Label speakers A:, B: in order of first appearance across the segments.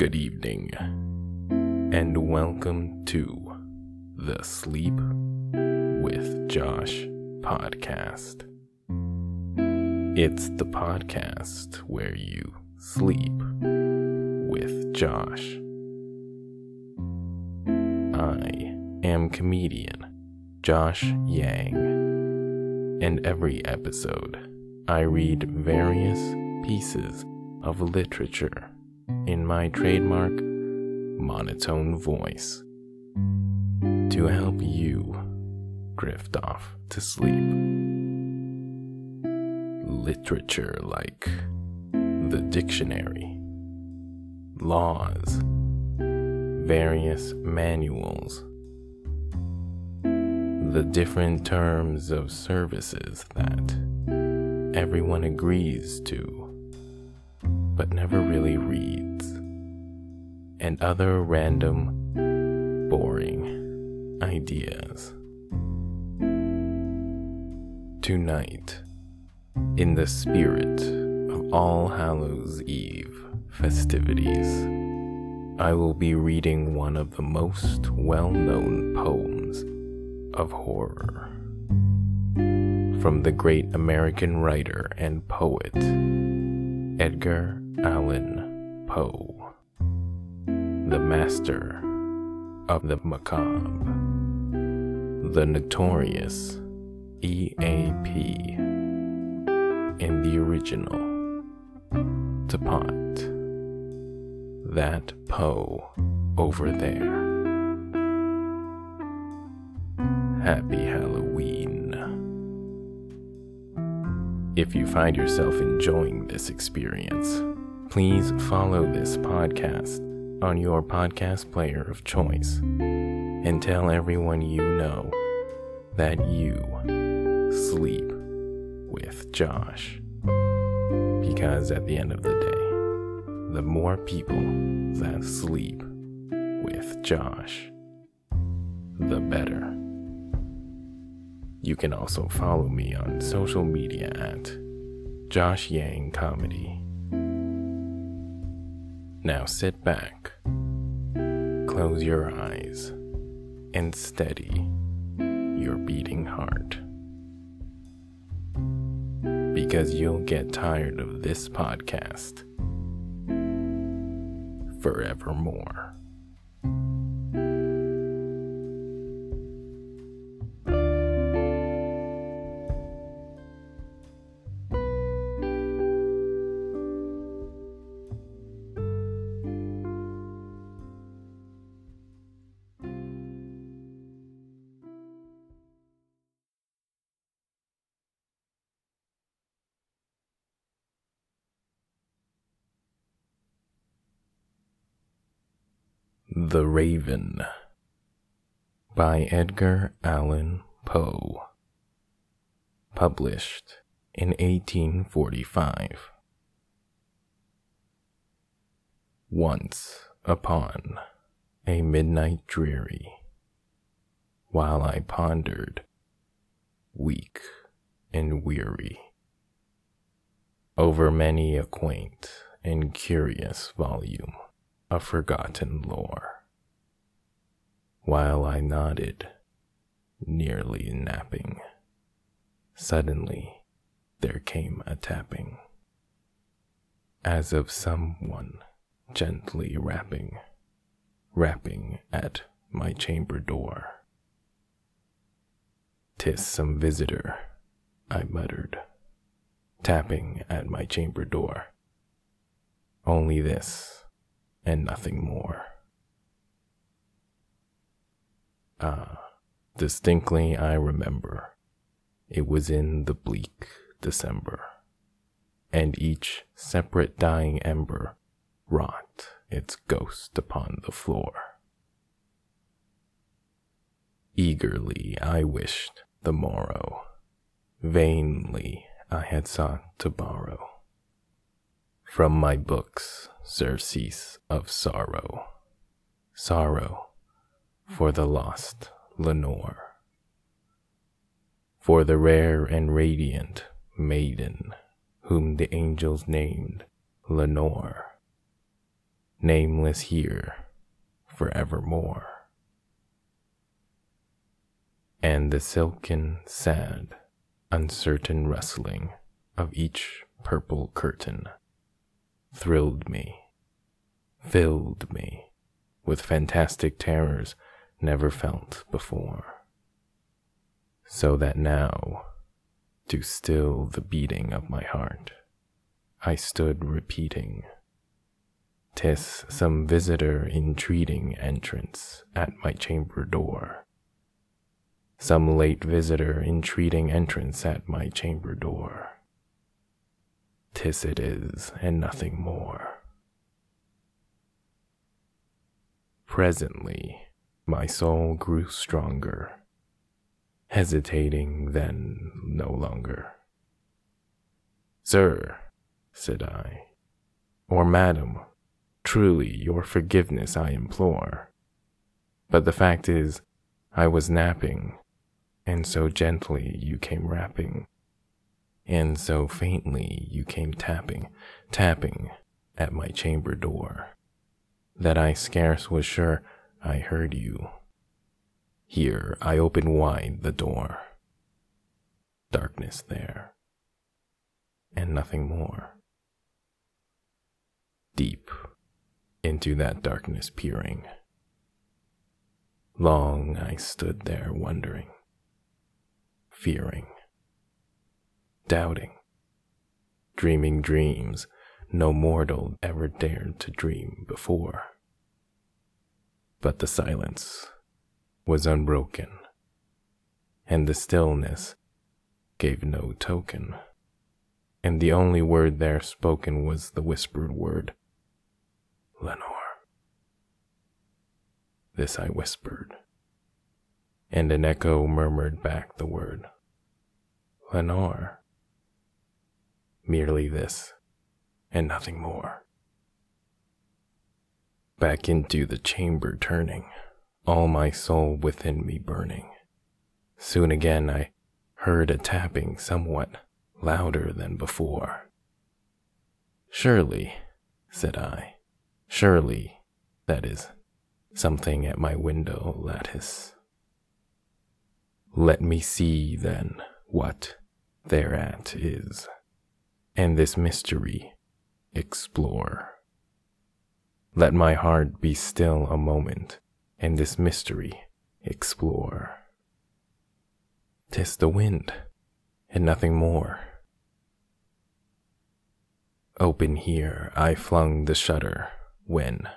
A: Good evening, and welcome to the Sleep with Josh podcast. It's the podcast where you sleep with Josh. I am comedian Josh Yang, and every episode I read various pieces of literature in my trademark monotone voice to help you drift off to sleep. Literature like the dictionary, laws, various manuals, the different terms of services that everyone agrees to but never really reads, and other random, boring ideas. Tonight, in the spirit of All Hallows Eve festivities, I will be reading one of the most well known poems of horror from the great American writer and poet Edgar Allan Poe, the master of the macabre, the notorious EAP, and the original Teapot, that Poe over there. Happy Halloween. If you find yourself enjoying this experience, please follow this podcast on your podcast player of choice and tell everyone you know that you sleep with Josh. Because at the end of the day, the more people that sleep with Josh, the better. You can also follow me on social media at Josh Yang Comedy. Now sit back, close your eyes, and steady your beating heart. Because you'll get tired of this podcast forevermore. The Raven by Edgar Allan Poe. Published in 1845. Once upon a midnight dreary, while I pondered, weak and weary, over many a quaint and curious volume a forgotten lore. While I nodded, nearly napping, suddenly there came a tapping, as of someone gently rapping, rapping at my chamber door. Tis some visitor, I muttered, tapping at my chamber door. Only this and nothing more. Ah, distinctly I remember. It was in the bleak December, and each separate dying ember wrought its ghost upon the floor. Eagerly I wished the morrow, vainly I had sought to borrow from my books surcease of sorrow, sorrow for the lost Lenore, for the rare and radiant maiden whom the angels named Lenore, nameless here forevermore. And the silken, sad, uncertain rustling of each purple curtain thrilled me, filled me with fantastic terrors never felt before. So that now, to still the beating of my heart, I stood repeating, "'Tis some visitor entreating entrance at my chamber door. Some late visitor entreating entrance at my chamber door. Tis it is, and nothing more. Presently, my soul grew stronger, hesitating then no longer. Sir, said I, or madam, truly your forgiveness I implore. But the fact is, I was napping, and so gently you came rapping, and so faintly you came tapping, tapping at my chamber door that I scarce was sure I heard you. Here I open wide the door. Darkness there, and nothing more. Deep into that darkness peering. Long I stood there wondering, fearing, doubting, dreaming dreams no mortal ever dared to dream before. But the silence was unbroken, and the stillness gave no token, and the only word there spoken was the whispered word, Lenore. This I whispered, and an echo murmured back the word, Lenore. Merely this and nothing more. Back into the chamber turning, all my soul within me burning. Soon again I heard a tapping somewhat louder than before. Surely, said I, surely that is something at my window lattice. Let me see then what thereat is, and this mystery explore. Let my heart be still a moment and this mystery explore. Tis the wind and nothing more. Open here I flung the shutter when,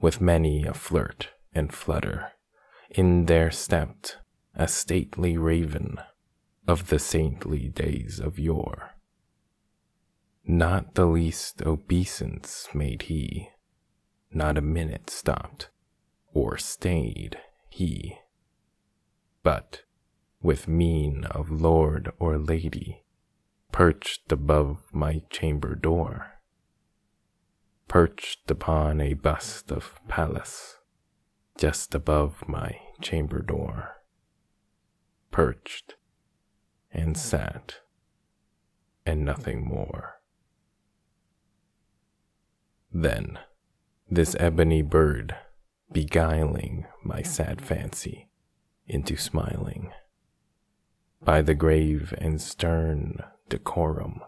A: with many a flirt and flutter, in there stepped a stately raven of the saintly days of yore. Not the least obeisance made he, not a minute stopped or stayed he, but with mien of lord or lady perched above my chamber door, perched upon a bust of Pallas just above my chamber door, perched and sat and nothing more. Then, this ebony bird beguiling my sad fancy into smiling. By the grave and stern decorum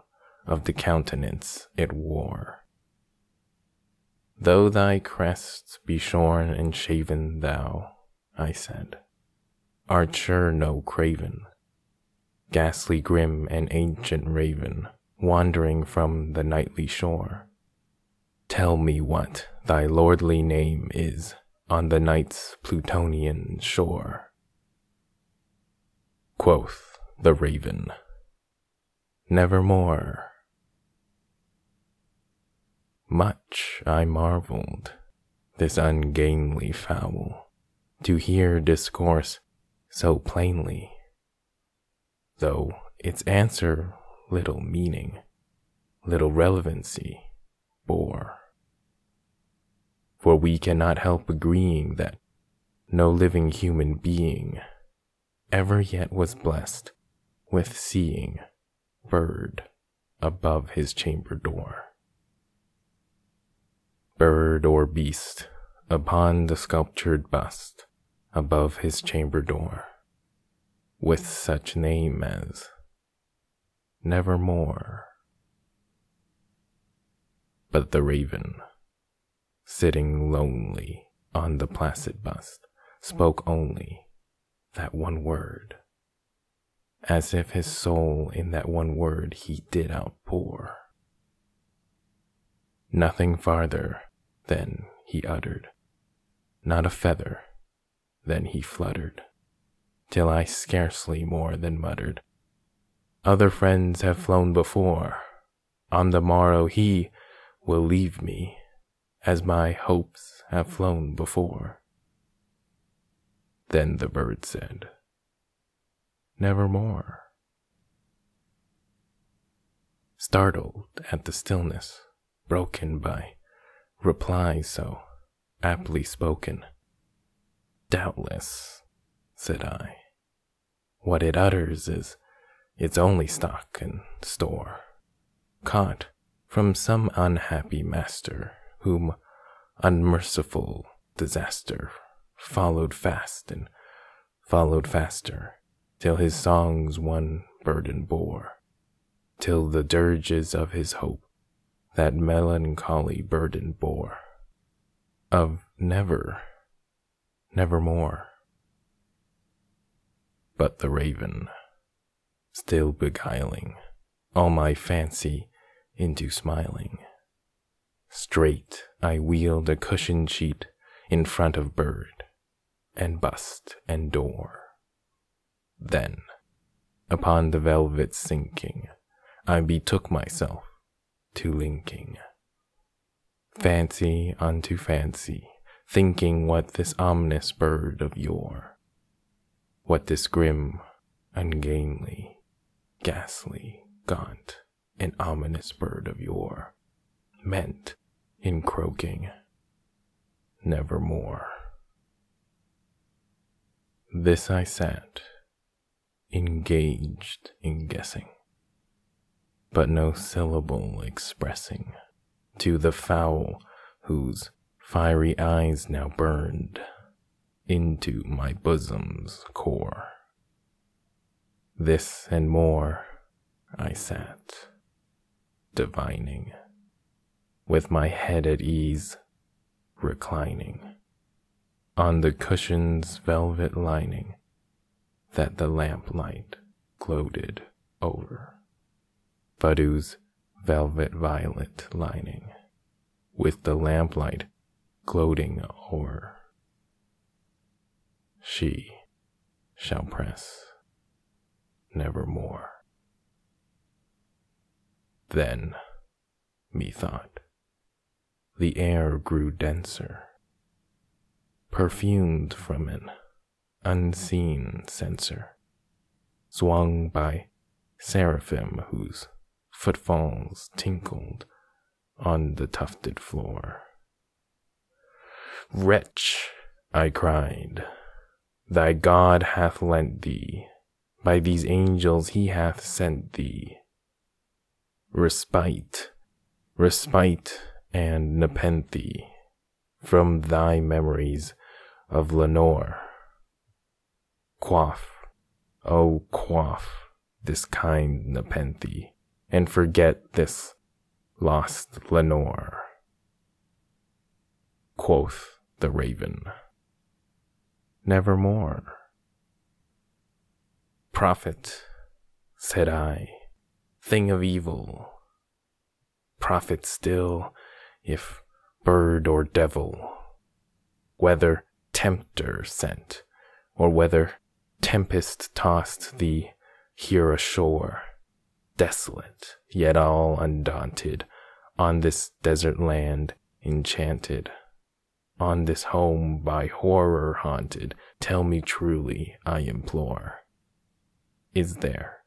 A: of the countenance it wore. Though thy crest be shorn and shaven, thou, I said, art sure no craven, ghastly grim and ancient raven, wandering from the nightly shore. Tell me what thy lordly name is on the night's Plutonian shore. Quoth the raven, Nevermore. Much I marveled, this ungainly fowl, to hear discourse so plainly, though its answer little meaning, little relevancy bore. For we cannot help agreeing that no living human being ever yet was blessed with seeing bird above his chamber door. bird or beast, upon the sculptured bust above his chamber door, with such name as Nevermore. But the raven, sitting lonely on the placid bust, spoke only that one word, as if his soul in that one word he did outpour. Nothing farther than he uttered, not a feather, then he fluttered, till I scarcely more than muttered, Other friends have flown before, on the morrow he will leave me, as my hopes have flown before. Then the bird said, Nevermore. Startled at the stillness, broken by replies so aptly spoken. Doubtless, said I, what it utters is its only stock and store, caught from some unhappy master whom unmerciful disaster followed fast and followed faster, till his songs one burden bore, till the dirges of his hope that melancholy burden bore, of never, nevermore. But the raven, still beguiling all my fancy into smiling, straight I wheeled a cushioned sheet in front of bird and bust and door. Then, upon the velvet sinking, I betook myself to linking. Fancy unto fancy, thinking what this ominous bird of yore, what this grim, ungainly, ghastly, gaunt, and ominous bird of yore meant in croaking nevermore. This I sat, engaged in guessing, but no syllable expressing to the fowl whose fiery eyes now burned into my bosom's core. This and more I sat, divining, with my head at ease, reclining on the cushion's velvet lining that the lamplight gloated over. Fadu's velvet violet lining with the lamplight gloating o'er. She shall press nevermore. Then, methought, the air grew denser perfumed from an unseen censer, swung by seraphim whose footfalls tinkled on the tufted floor. Wretch, I cried, thy God hath lent thee, by these angels he hath sent thee. Respite, respite, and nepenthe from thy memories of Lenore. Quaff, oh, quaff this kind Nepenthe, and forget this lost Lenore. Quoth the raven, Nevermore. Prophet, said I, thing of evil, prophet still, if bird or devil, whether tempter sent, or whether tempest tossed thee here ashore, desolate, yet all undaunted, on this desert land enchanted, on this home by horror haunted, tell me truly, I implore. Is there,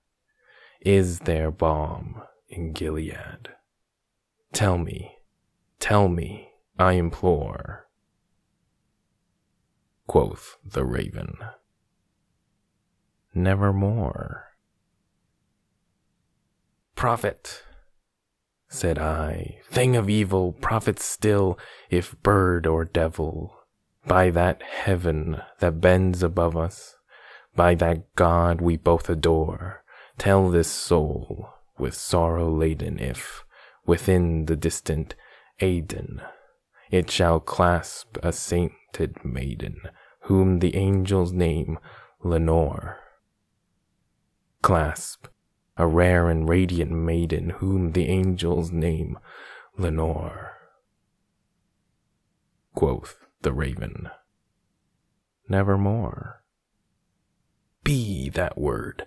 A: is there balm in Gilead? Tell me, tell me, I implore quoth the raven. Nevermore. Prophet, said I, thing of evil, prophet still, if bird or devil, by that heaven that bends above us, by that God we both adore, tell this soul, with sorrow laden, if, within the distant Aidenn, it shall clasp a sainted maiden, whom the angels name Lenore. Clasp a rare and radiant maiden, whom the angels name Lenore. Quoth the raven, Nevermore. Be that word,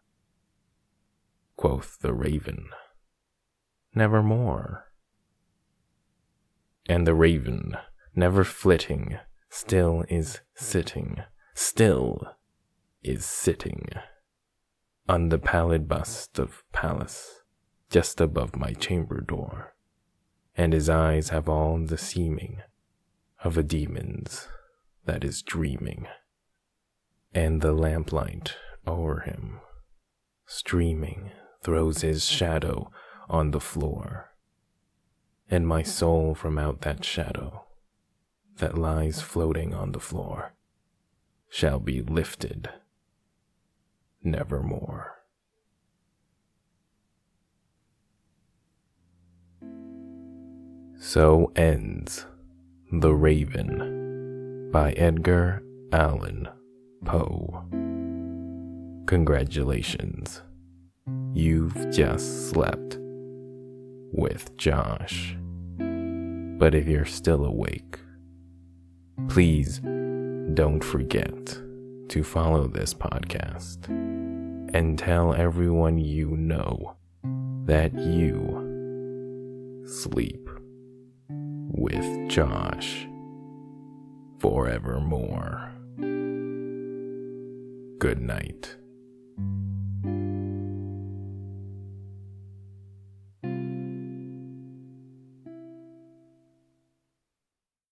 A: Quoth the raven, Nevermore. And the raven, never flitting, still is sitting, still is sitting on the pallid bust of Pallas, just above my chamber door, and his eyes have all the seeming of a demon's that is dreaming, and the lamplight o'er him, streaming, throws his shadow on the floor, and my soul from out that shadow that lies floating on the floor shall be lifted nevermore. So ends The Raven by Edgar Allan Poe. Congratulations, you've just slept with Josh. But if you're still awake, please don't forget to follow this podcast and tell everyone you know that you sleep with Josh forevermore. Good night.